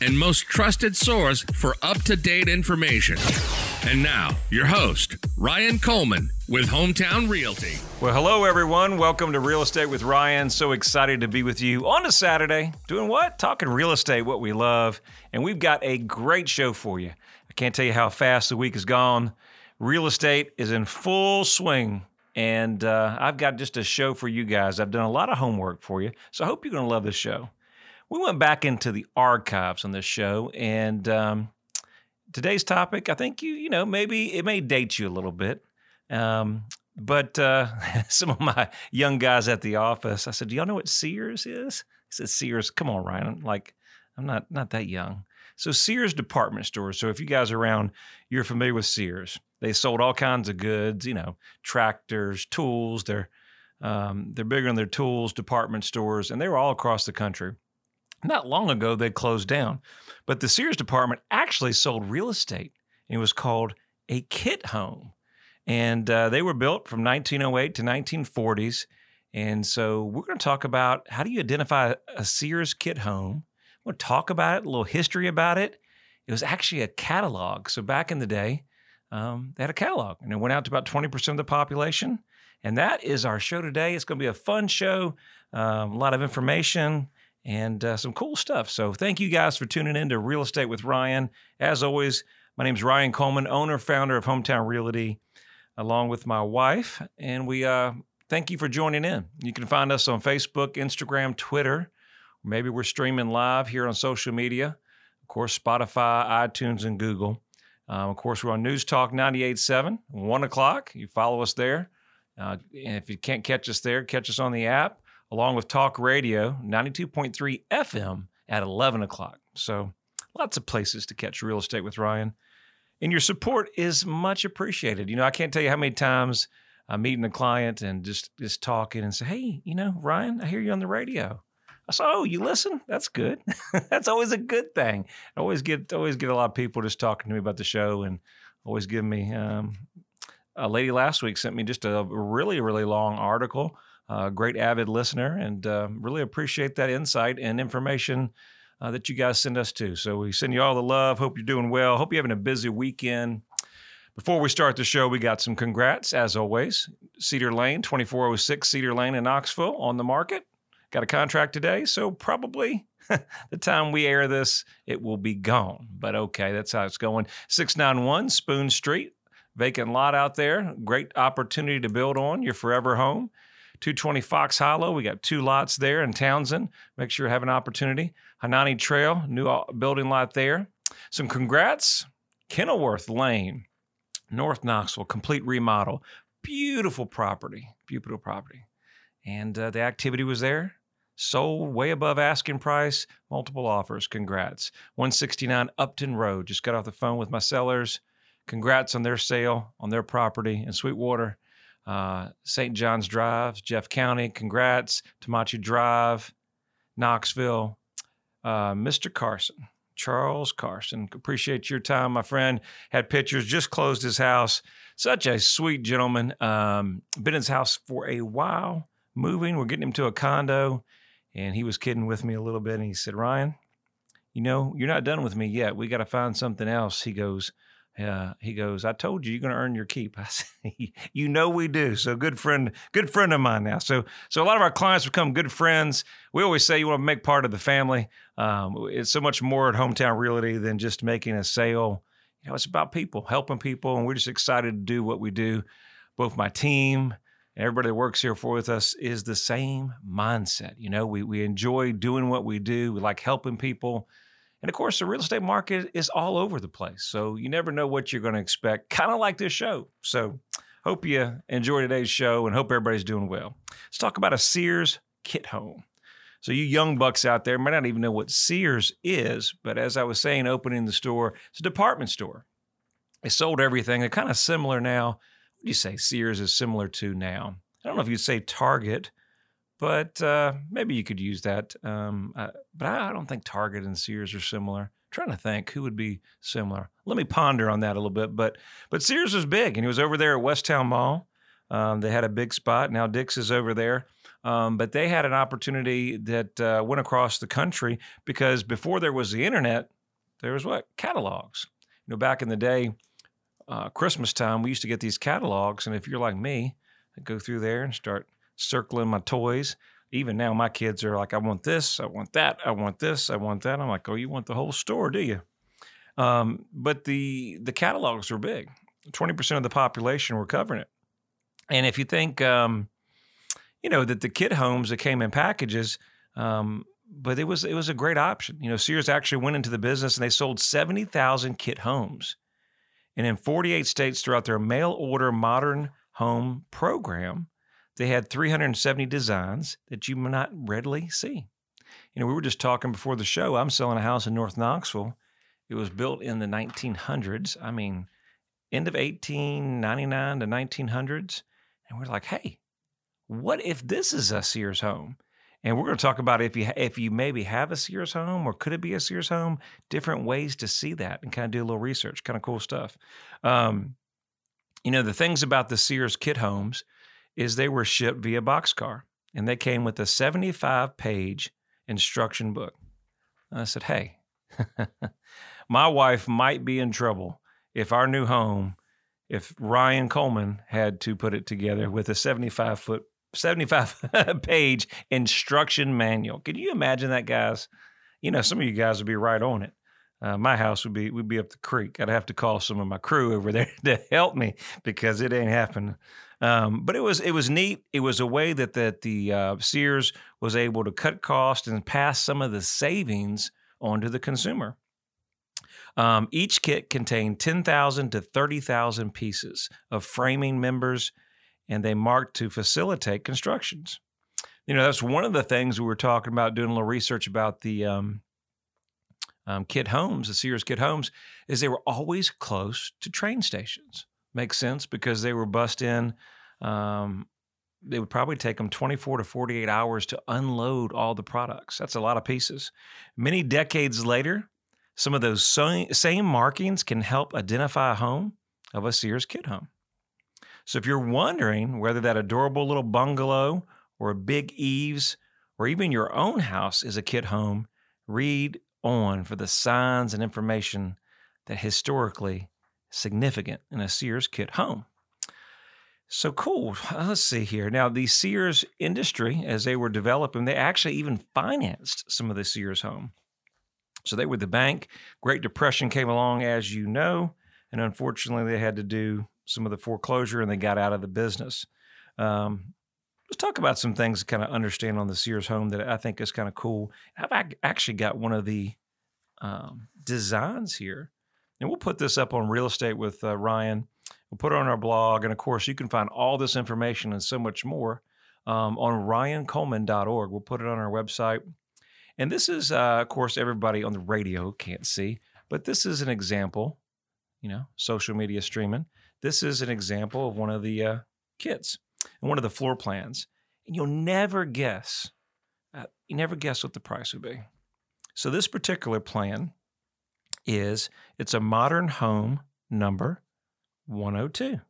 and most trusted source for up to date information. And now, your host, Ryan Coleman with Hometown Realty. Well, hello, everyone. Welcome to Real Estate with Ryan. So excited to be with you on a Saturday. Doing what? Talking real estate, what we love. And we've got a great show for you. I can't tell you how fast the week has gone. Real estate is in full swing. And uh, I've got just a show for you guys. I've done a lot of homework for you. So I hope you're going to love this show. We went back into the archives on this show. And um, today's topic, I think you, you know, maybe it may date you a little bit. Um, but uh, some of my young guys at the office, I said, "Do y'all know what Sears is?" He said, "Sears, come on, Ryan. I'm like, I'm not not that young." So Sears department stores. So if you guys are around, you're familiar with Sears. They sold all kinds of goods, you know, tractors, tools. They're um, they're bigger than their tools, department stores, and they were all across the country. Not long ago, they closed down, but the Sears department actually sold real estate. It was called a kit home. And uh, they were built from 1908 to 1940s. And so we're going to talk about how do you identify a Sears kit home. We'll talk about it, a little history about it. It was actually a catalog. So back in the day, um, they had a catalog and it went out to about 20% of the population. And that is our show today. It's going to be a fun show, um, a lot of information and uh, some cool stuff. So thank you guys for tuning in to Real Estate with Ryan. As always, my name is Ryan Coleman, owner, founder of Hometown Realty along with my wife. And we uh, thank you for joining in. You can find us on Facebook, Instagram, Twitter. Maybe we're streaming live here on social media. Of course, Spotify, iTunes, and Google. Um, of course, we're on News Talk 98.7, 1 o'clock. You follow us there. Uh, and if you can't catch us there, catch us on the app, along with Talk Radio 92.3 FM at 11 o'clock. So lots of places to catch real estate with Ryan and your support is much appreciated. You know, I can't tell you how many times I'm meeting a client and just just talking and say, "Hey, you know, Ryan, I hear you on the radio." I said, "Oh, you listen? That's good. That's always a good thing." I always get always get a lot of people just talking to me about the show and always give me. Um, a lady last week sent me just a really really long article. Uh, great avid listener, and uh, really appreciate that insight and information uh, that you guys send us to. So we send you all the love. Hope you're doing well. Hope you're having a busy weekend. Before we start the show, we got some congrats, as always. Cedar Lane, 2406 Cedar Lane in Knoxville on the market. Got a contract today, so probably the time we air this, it will be gone. But okay, that's how it's going. 691 Spoon Street, vacant lot out there. Great opportunity to build on your forever home. 220 Fox Hollow. We got two lots there in Townsend. Make sure you have an opportunity. Hanani Trail, new building lot there. Some congrats. Kenilworth Lane, North Knoxville, complete remodel. Beautiful property. Beautiful property. And uh, the activity was there. Sold way above asking price. Multiple offers. Congrats. 169 Upton Road. Just got off the phone with my sellers. Congrats on their sale on their property in Sweetwater uh, St. John's Drive, Jeff County, congrats. Tamachi Drive, Knoxville, uh, Mr. Carson, Charles Carson. Appreciate your time, my friend. Had pictures, just closed his house. Such a sweet gentleman. Um, been in his house for a while, moving. We're getting him to a condo. And he was kidding with me a little bit. And he said, Ryan, you know, you're not done with me yet. We got to find something else. He goes, yeah, he goes, I told you you're going to earn your keep. I say, you know we do. So good friend, good friend of mine now. So so a lot of our clients become good friends. We always say you want to make part of the family. Um, it's so much more at Hometown Realty than just making a sale. You know, it's about people, helping people, and we're just excited to do what we do. Both my team and everybody that works here for with us is the same mindset. You know, we we enjoy doing what we do. We like helping people. And of course, the real estate market is all over the place. So you never know what you're going to expect, kind of like this show. So hope you enjoy today's show and hope everybody's doing well. Let's talk about a Sears kit home. So you young bucks out there might not even know what Sears is, but as I was saying, opening the store, it's a department store. They sold everything. They're kind of similar now. What do you say Sears is similar to now? I don't know if you'd say Target but uh, maybe you could use that. Um, uh, but I, I, don't think Target and Sears are similar. I'm trying to think who would be similar. Let me ponder on that a little bit. But but Sears was big, and he was over there at West Town Mall. Um, they had a big spot. Now Dick's is over there. Um, but they had an opportunity that uh, went across the country because before there was the internet, there was what catalogs. You know, back in the day, uh, Christmas time, we used to get these catalogs, and if you're like me, I go through there and start circling my toys. Even now, my kids are like, I want this, I want that, I want this, I want that. I'm like, oh, you want the whole store, do you? Um, but the the catalogs were big. Twenty percent of the population were covering it. And if you think, um, you know, that the kit homes that came in packages, um, but it was it was a great option. You know, Sears actually went into the business and they sold seventy thousand kit homes, and in forty eight states throughout their mail order modern home program, they had 370 designs that you may not readily see. You know, we were just talking before the show. I'm selling a house in North Knoxville. It was built in the 1900s. I mean, end of 1899 to 1900s. And we're like, hey, what if this is a Sears home? And we're going to talk about if you if you maybe have a Sears home or could it be a Sears home? Different ways to see that and kind of do a little research. Kind of cool stuff. Um, you know the things about the Sears kit homes is they were shipped via boxcar and they came with a 75 page instruction book. And I said, Hey, my wife might be in trouble if our new home, if Ryan Coleman had to put it together with a 75 foot, 75 page instruction manual. Can you imagine that, guys? You know, some of you guys would be right on it. Uh, my house would be would be up the creek. I'd have to call some of my crew over there to help me because it ain't happening. Um, but it was it was neat. It was a way that that the uh, Sears was able to cut costs and pass some of the savings onto the consumer. Um, each kit contained 10,000 to 30,000 pieces of framing members, and they marked to facilitate constructions. You know, that's one of the things we were talking about doing a little research about the um, um, kit homes, the Sears kit homes, is they were always close to train stations. Makes sense because they were bust in. Um, it would probably take them 24 to 48 hours to unload all the products. That's a lot of pieces. Many decades later, some of those same markings can help identify a home of a Sears kit home. So if you're wondering whether that adorable little bungalow or big eaves or even your own house is a kit home, read on for the signs and information that historically significant in a Sears kit home. So cool. Let's see here. Now, the Sears industry, as they were developing, they actually even financed some of the Sears home. So they were the bank. Great Depression came along, as you know, and unfortunately, they had to do some of the foreclosure and they got out of the business. Um, let's talk about some things to kind of understand on the Sears home that I think is kind of cool. I've actually got one of the um, designs here and we'll put this up on Real Estate with uh, Ryan. We'll put it on our blog. And of course, you can find all this information and so much more um, on ryancoleman.org. We'll put it on our website. And this is, uh, of course, everybody on the radio can't see, but this is an example, you know, social media streaming. This is an example of one of the uh, kits one of the floor plans. And you'll never guess, uh, you never guess what the price would be. So this particular plan is it's a modern home number 102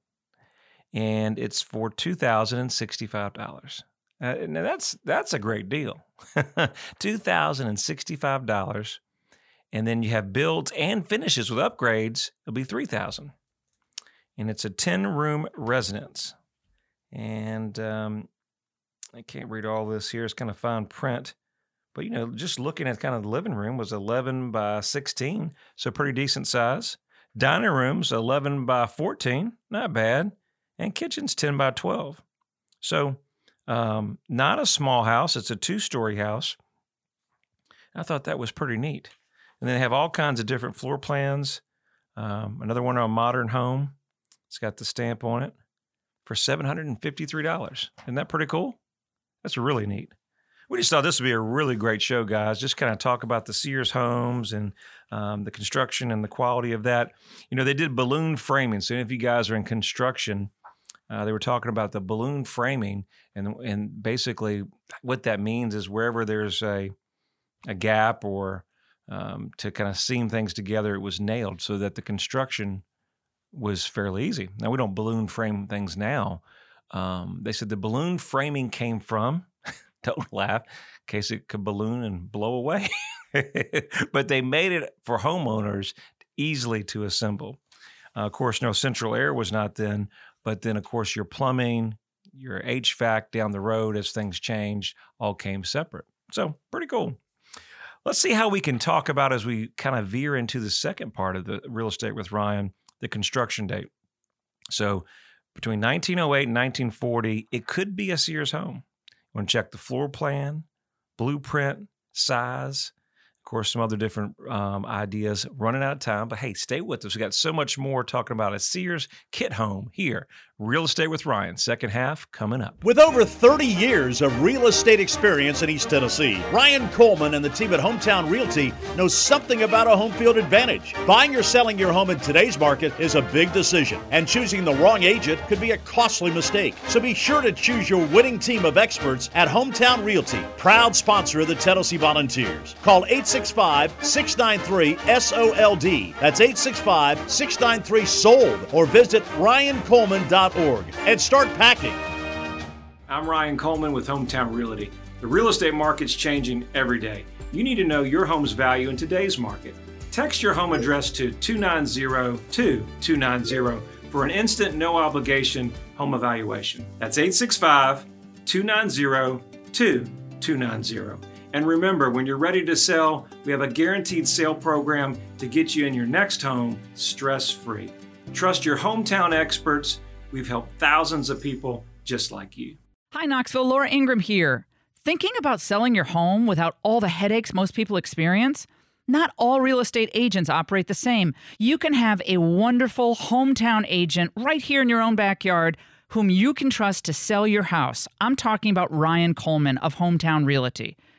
and it's for $2065 uh, now that's that's a great deal $2065 and then you have builds and finishes with upgrades it'll be 3000 and it's a 10 room residence and um, i can't read all this here it's kind of fine print but you know, just looking at kind of the living room was 11 by 16, so pretty decent size. Dining room's 11 by 14, not bad, and kitchen's 10 by 12. So um, not a small house. It's a two-story house. I thought that was pretty neat. And then they have all kinds of different floor plans. Um, another one on modern home. It's got the stamp on it for $753. Isn't that pretty cool? That's really neat we just thought this would be a really great show, guys. Just kind of talk about the Sears homes and um, the construction and the quality of that. You know, they did balloon framing. So if you guys are in construction, uh, they were talking about the balloon framing, and and basically what that means is wherever there's a a gap or um, to kind of seam things together, it was nailed so that the construction was fairly easy. Now we don't balloon frame things now. Um, they said the balloon framing came from. don't laugh, in case it could balloon and blow away. but they made it for homeowners easily to assemble. Uh, of course, no central air was not then, but then, of course, your plumbing, your HVAC down the road as things changed all came separate. So, pretty cool. Let's see how we can talk about as we kind of veer into the second part of the real estate with Ryan, the construction date. So, between 1908 and 1940, it could be a Sears home. You want to check the floor plan, blueprint, size, course, some other different um, ideas. Running out of time, but hey, stay with us. We got so much more talking about a Sears kit home here. Real Estate with Ryan, second half coming up. With over 30 years of real estate experience in East Tennessee, Ryan Coleman and the team at Hometown Realty know something about a home field advantage. Buying or selling your home in today's market is a big decision, and choosing the wrong agent could be a costly mistake. So be sure to choose your winning team of experts at Hometown Realty, proud sponsor of the Tennessee Volunteers. Call 8 865 693 SOLD. That's 865 693 SOLD. Or visit ryancoleman.org and start packing. I'm Ryan Coleman with Hometown Realty. The real estate market's changing every day. You need to know your home's value in today's market. Text your home address to 290 290 for an instant, no obligation home evaluation. That's 865 290 2290. And remember, when you're ready to sell, we have a guaranteed sale program to get you in your next home stress free. Trust your hometown experts. We've helped thousands of people just like you. Hi, Knoxville. Laura Ingraham here. Thinking about selling your home without all the headaches most people experience? Not all real estate agents operate the same. You can have a wonderful hometown agent right here in your own backyard whom you can trust to sell your house. I'm talking about Ryan Coleman of Hometown Realty.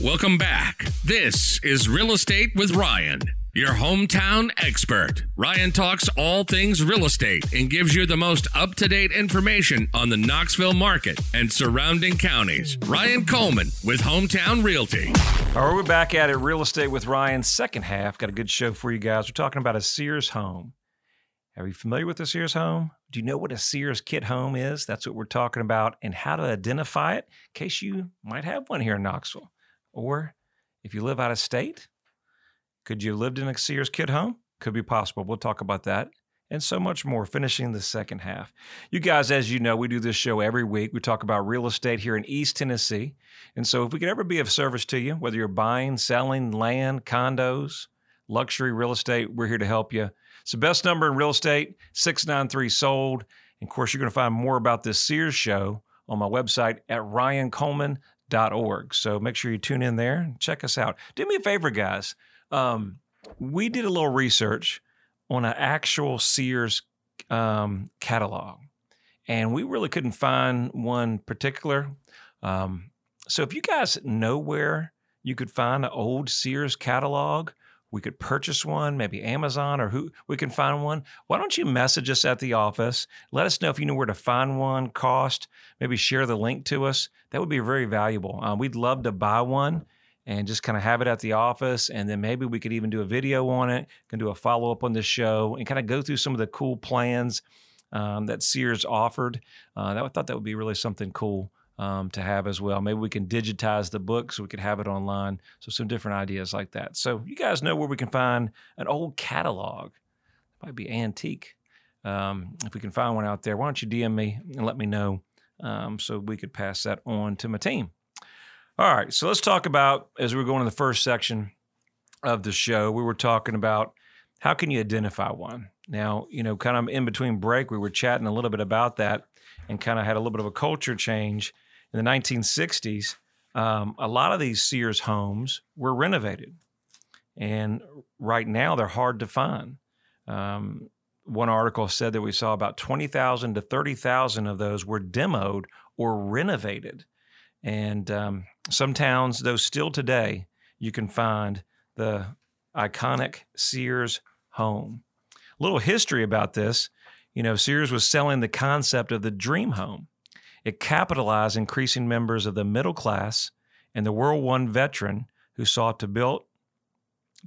Welcome back. This is Real Estate with Ryan, your hometown expert. Ryan talks all things real estate and gives you the most up to date information on the Knoxville market and surrounding counties. Ryan Coleman with Hometown Realty. All right, we're back at it. Real Estate with Ryan, second half. Got a good show for you guys. We're talking about a Sears home. Are you familiar with a Sears home? Do you know what a Sears kit home is? That's what we're talking about and how to identify it in case you might have one here in Knoxville. Or if you live out of state, could you have lived in a Sears kid home? Could be possible. We'll talk about that and so much more finishing the second half. You guys, as you know, we do this show every week. We talk about real estate here in East Tennessee. And so if we could ever be of service to you, whether you're buying, selling land, condos, luxury real estate, we're here to help you. It's the best number in real estate, 693 sold. And of course, you're going to find more about this Sears show on my website at ryancoleman.com org. So make sure you tune in there and check us out. Do me a favor, guys. Um, we did a little research on an actual Sears um, catalog, and we really couldn't find one particular. Um, so if you guys know where you could find an old Sears catalog, we could purchase one, maybe Amazon or who we can find one. Why don't you message us at the office? Let us know if you know where to find one, cost, maybe share the link to us. That would be very valuable. Uh, we'd love to buy one and just kind of have it at the office. And then maybe we could even do a video on it, can do a follow up on this show and kind of go through some of the cool plans um, that Sears offered. Uh, that, I thought that would be really something cool um, to have as well. Maybe we can digitize the book so we could have it online. So some different ideas like that. So you guys know where we can find an old catalog. It might be antique. Um, if we can find one out there, why don't you DM me and let me know um, so we could pass that on to my team. All right, so let's talk about as we're going to the first section of the show. We were talking about how can you identify one. Now, you know, kind of in between break, we were chatting a little bit about that and kind of had a little bit of a culture change in the 1960s, um, a lot of these Sears homes were renovated. And right now, they're hard to find. Um, one article said that we saw about 20,000 to 30,000 of those were demoed or renovated. And um, some towns, though, still today, you can find the iconic Sears home. A little history about this you know, Sears was selling the concept of the dream home. It capitalized increasing members of the middle class and the World War I veteran who sought to build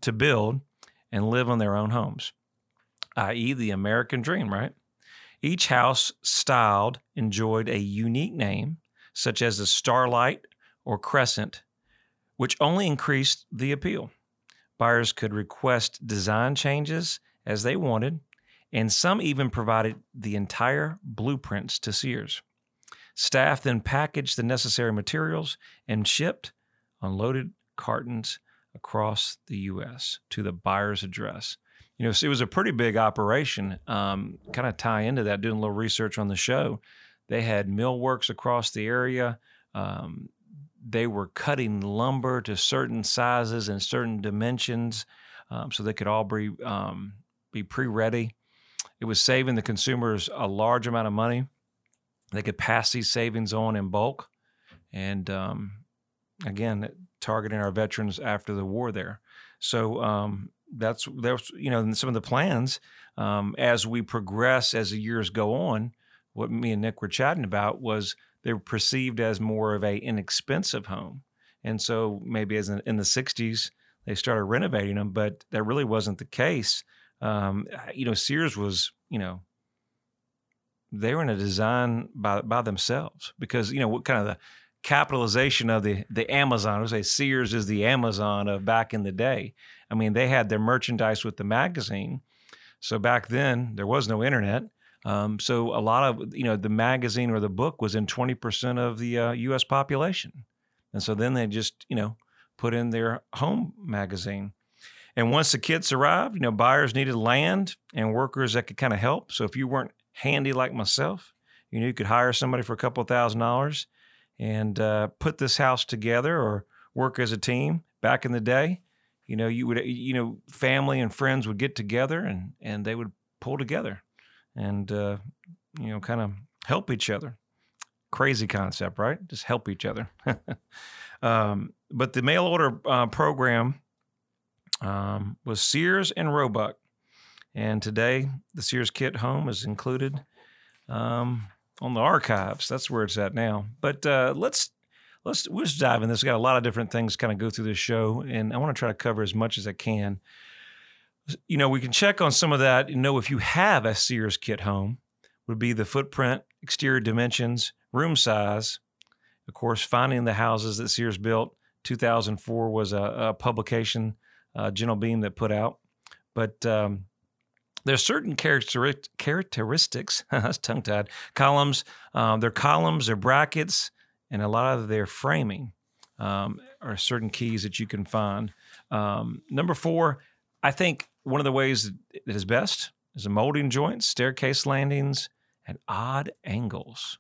to build and live on their own homes, i.e., the American dream, right? Each house styled enjoyed a unique name, such as the Starlight or Crescent, which only increased the appeal. Buyers could request design changes as they wanted, and some even provided the entire blueprints to Sears. Staff then packaged the necessary materials and shipped unloaded cartons across the U.S. to the buyer's address. You know, so it was a pretty big operation. Um, kind of tie into that, doing a little research on the show. They had millworks across the area. Um, they were cutting lumber to certain sizes and certain dimensions, um, so they could all be um, be pre-ready. It was saving the consumers a large amount of money they could pass these savings on in bulk, and um, again, targeting our veterans after the war there. So um, that's that's you know some of the plans um, as we progress as the years go on. What me and Nick were chatting about was they were perceived as more of a inexpensive home, and so maybe as in, in the '60s they started renovating them, but that really wasn't the case. Um, you know, Sears was you know they were in a design by by themselves because you know what kind of the capitalization of the the Amazon. I would say Sears is the Amazon of back in the day. I mean, they had their merchandise with the magazine. So back then there was no internet. Um, so a lot of you know the magazine or the book was in twenty percent of the uh, U.S. population, and so then they just you know put in their home magazine. And once the kits arrived, you know buyers needed land and workers that could kind of help. So if you weren't handy like myself, you know, you could hire somebody for a couple thousand dollars and uh, put this house together or work as a team. Back in the day, you know, you would, you know, family and friends would get together and and they would pull together and uh, you know, kind of help each other. Crazy concept, right? Just help each other. um, but the mail order uh, program um, was Sears and Roebuck. And today, the Sears Kit Home is included um, on the archives. That's where it's at now. But uh, let's let's we'll just dive in. This. We've got a lot of different things kind of go through this show, and I want to try to cover as much as I can. You know, we can check on some of that and know if you have a Sears Kit Home. Would be the footprint, exterior dimensions, room size. Of course, finding the houses that Sears built. 2004 was a, a publication, uh, Gentle Beam that put out. But um, there's certain characteristics, that's tongue tied, columns, um, their columns, their brackets, and a lot of their framing um, are certain keys that you can find. Um, number four, I think one of the ways that is best is the molding joints, staircase landings, and odd angles.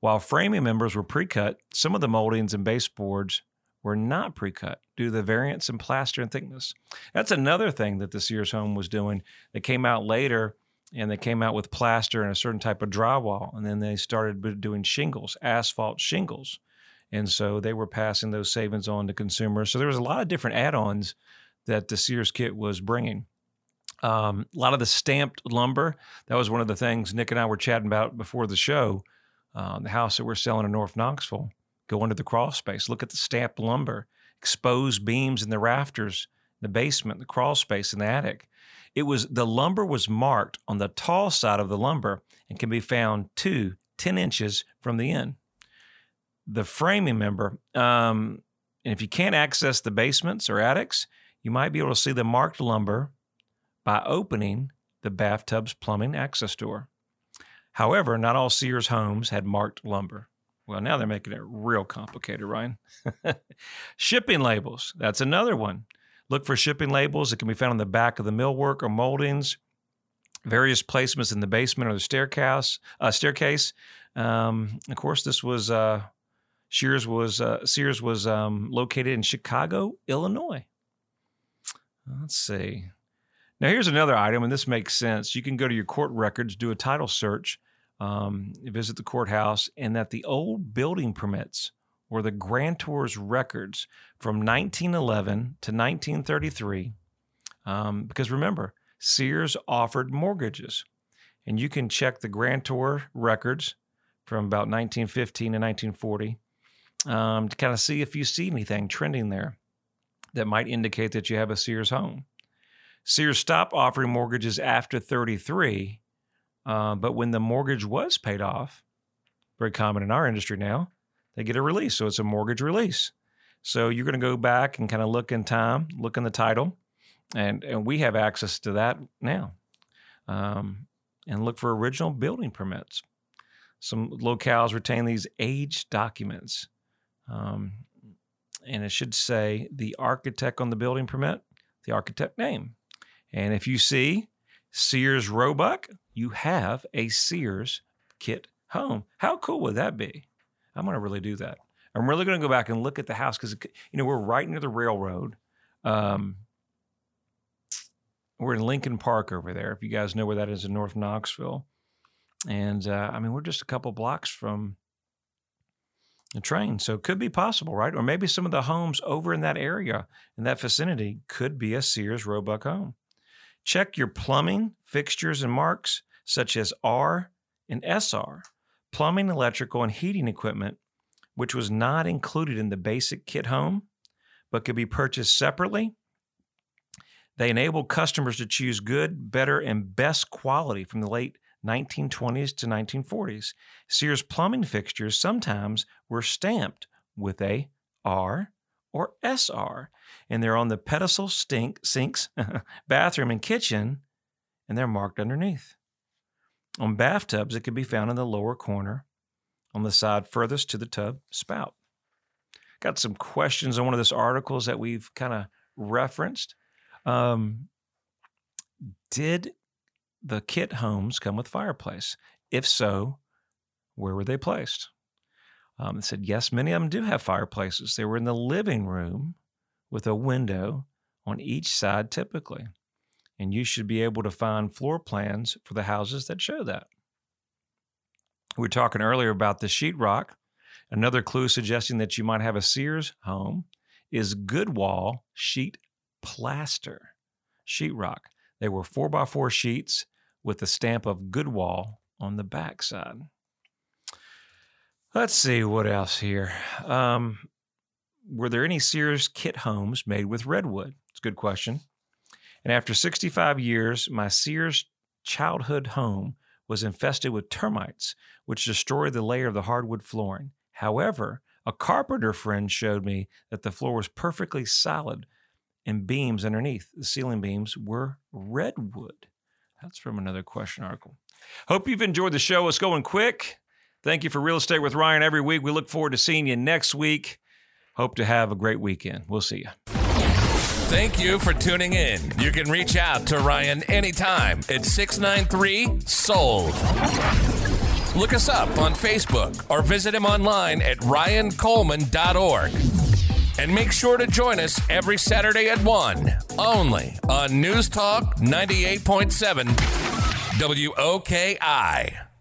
While framing members were pre cut, some of the moldings and baseboards were not pre-cut due to the variance in plaster and thickness. That's another thing that the Sears home was doing. They came out later and they came out with plaster and a certain type of drywall, and then they started doing shingles, asphalt shingles. And so they were passing those savings on to consumers. So there was a lot of different add-ons that the Sears kit was bringing. Um, a lot of the stamped lumber. That was one of the things Nick and I were chatting about before the show. Uh, the house that we're selling in North Knoxville Go into the crawl space, look at the stamped lumber, exposed beams in the rafters, the basement, the crawl space in the attic. It was the lumber was marked on the tall side of the lumber and can be found two, 10 inches from the end. the framing member. Um, and if you can't access the basements or attics, you might be able to see the marked lumber by opening the bathtub's plumbing access door. However, not all Sears homes had marked lumber. Well, now they're making it real complicated, Ryan. shipping labels, that's another one. Look for shipping labels that can be found on the back of the millwork or moldings, various placements in the basement or the staircase. Uh, staircase. Um, of course, this was uh, Sears was uh, Sears was um, located in Chicago, Illinois. Let's see. Now, here's another item, and this makes sense. You can go to your court records, do a title search, um, visit the courthouse, and that the old building permits or the grantor's records from 1911 to 1933. Um, because remember, Sears offered mortgages, and you can check the grantor records from about 1915 to 1940 um, to kind of see if you see anything trending there that might indicate that you have a Sears home. Sears stopped offering mortgages after 33, uh, but when the mortgage was paid off, very common in our industry now, they get a release. So it's a mortgage release. So you're going to go back and kind of look in time, look in the title, and, and we have access to that now. Um, and look for original building permits. Some locales retain these age documents. Um, and it should say the architect on the building permit, the architect name. And if you see Sears Roebuck, you have a Sears kit home. How cool would that be? I'm going to really do that. I'm really going to go back and look at the house because you know we're right near the railroad. Um, we're in Lincoln Park over there. If you guys know where that is in North Knoxville, and uh, I mean we're just a couple blocks from the train, so it could be possible, right? Or maybe some of the homes over in that area, in that vicinity, could be a Sears Roebuck home. Check your plumbing, fixtures, and marks such as R and SR, plumbing, electrical, and heating equipment, which was not included in the basic kit home, but could be purchased separately. They enable customers to choose good, better, and best quality from the late 1920s to 1940s. Sears plumbing fixtures sometimes were stamped with a R or SR, and they're on the pedestal stink, sinks, bathroom, and kitchen, and they're marked underneath. On bathtubs, it can be found in the lower corner on the side furthest to the tub spout. Got some questions on one of those articles that we've kind of referenced. Um, did the kit homes come with fireplace? If so, where were they placed? Um, it said, yes, many of them do have fireplaces. They were in the living room with a window on each side typically. And you should be able to find floor plans for the houses that show that. We were talking earlier about the sheetrock. Another clue suggesting that you might have a Sears home is Goodwall sheet plaster, sheetrock. They were four by four sheets with the stamp of Goodwall on the backside. Let's see what else here. Um, were there any Sears kit homes made with redwood? It's a good question. And after 65 years, my Sears childhood home was infested with termites, which destroyed the layer of the hardwood flooring. However, a carpenter friend showed me that the floor was perfectly solid and beams underneath. The ceiling beams were redwood. That's from another question article. Hope you've enjoyed the show. It's going quick. Thank you for Real Estate with Ryan every week. We look forward to seeing you next week. Hope to have a great weekend. We'll see you. Thank you for tuning in. You can reach out to Ryan anytime at 693 Sold. Look us up on Facebook or visit him online at ryancoleman.org. And make sure to join us every Saturday at 1, only on News Talk 98.7 WOKI.